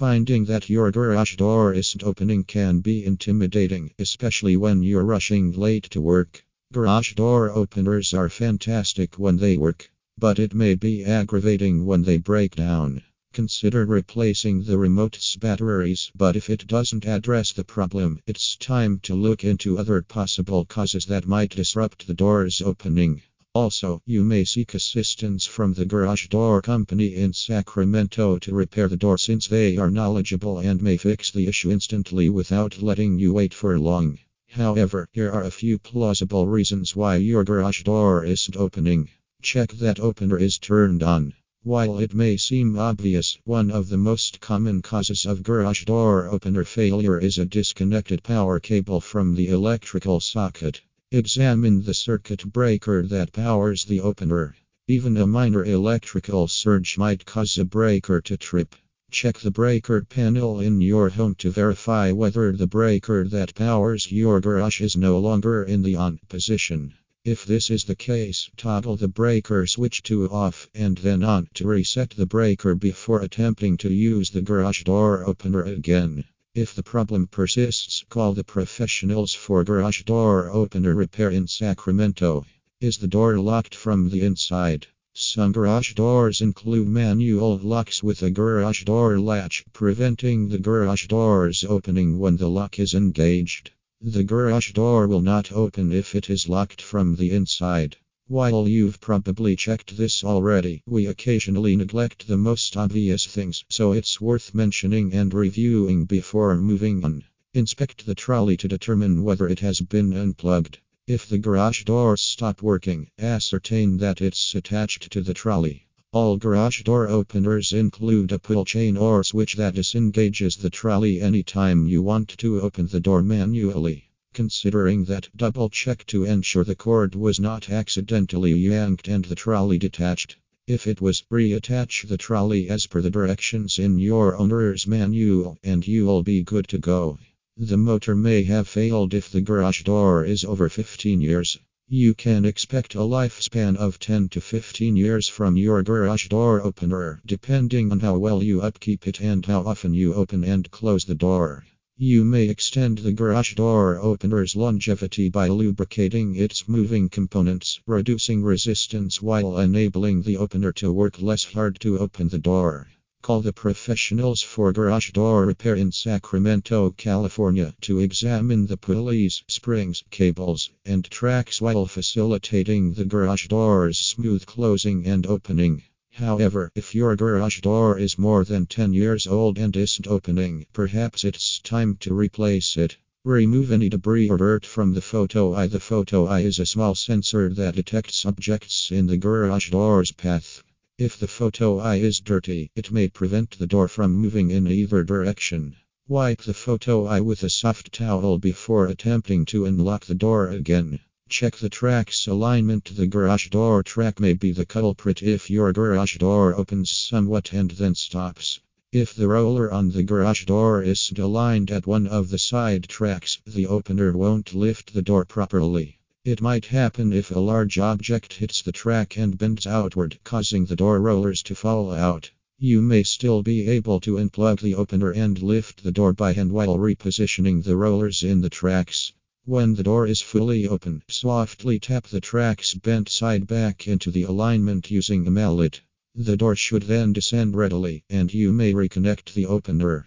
Finding that your garage door isn't opening can be intimidating, especially when you're rushing late to work. Garage door openers are fantastic when they work, but it may be aggravating when they break down. Consider replacing the remote's batteries, but if it doesn't address the problem, it's time to look into other possible causes that might disrupt the door's opening. Also, you may seek assistance from the garage door company in Sacramento to repair the door since they are knowledgeable and may fix the issue instantly without letting you wait for long. However, here are a few plausible reasons why your garage door isn't opening. Check that opener is turned on. While it may seem obvious, one of the most common causes of garage door opener failure is a disconnected power cable from the electrical socket. Examine the circuit breaker that powers the opener. Even a minor electrical surge might cause a breaker to trip. Check the breaker panel in your home to verify whether the breaker that powers your garage is no longer in the on position. If this is the case, toggle the breaker switch to off and then on to reset the breaker before attempting to use the garage door opener again. If the problem persists, call the professionals for garage door opener repair in Sacramento. Is the door locked from the inside? Some garage doors include manual locks with a garage door latch, preventing the garage doors opening when the lock is engaged. The garage door will not open if it is locked from the inside. While you've probably checked this already, we occasionally neglect the most obvious things, so it's worth mentioning and reviewing before moving on. Inspect the trolley to determine whether it has been unplugged. If the garage doors stop working, ascertain that it's attached to the trolley. All garage door openers include a pull chain or switch that disengages the trolley anytime you want to open the door manually. Considering that, double check to ensure the cord was not accidentally yanked and the trolley detached. If it was, reattach the trolley as per the directions in your owner's manual and you'll be good to go. The motor may have failed if the garage door is over 15 years. You can expect a lifespan of 10 to 15 years from your garage door opener, depending on how well you upkeep it and how often you open and close the door. You may extend the garage door opener's longevity by lubricating its moving components, reducing resistance while enabling the opener to work less hard to open the door. Call the professionals for garage door repair in Sacramento, California to examine the pulleys, springs, cables, and tracks while facilitating the garage door's smooth closing and opening. However, if your garage door is more than 10 years old and isn't opening, perhaps it's time to replace it. Remove any debris or dirt from the photo eye. The photo eye is a small sensor that detects objects in the garage door's path. If the photo eye is dirty, it may prevent the door from moving in either direction. Wipe the photo eye with a soft towel before attempting to unlock the door again. Check the track's alignment. The garage door track may be the culprit if your garage door opens somewhat and then stops. If the roller on the garage door isn't aligned at one of the side tracks, the opener won't lift the door properly. It might happen if a large object hits the track and bends outward, causing the door rollers to fall out. You may still be able to unplug the opener and lift the door by hand while repositioning the rollers in the tracks. When the door is fully open, softly tap the track's bent side back into the alignment using a mallet. The door should then descend readily, and you may reconnect the opener.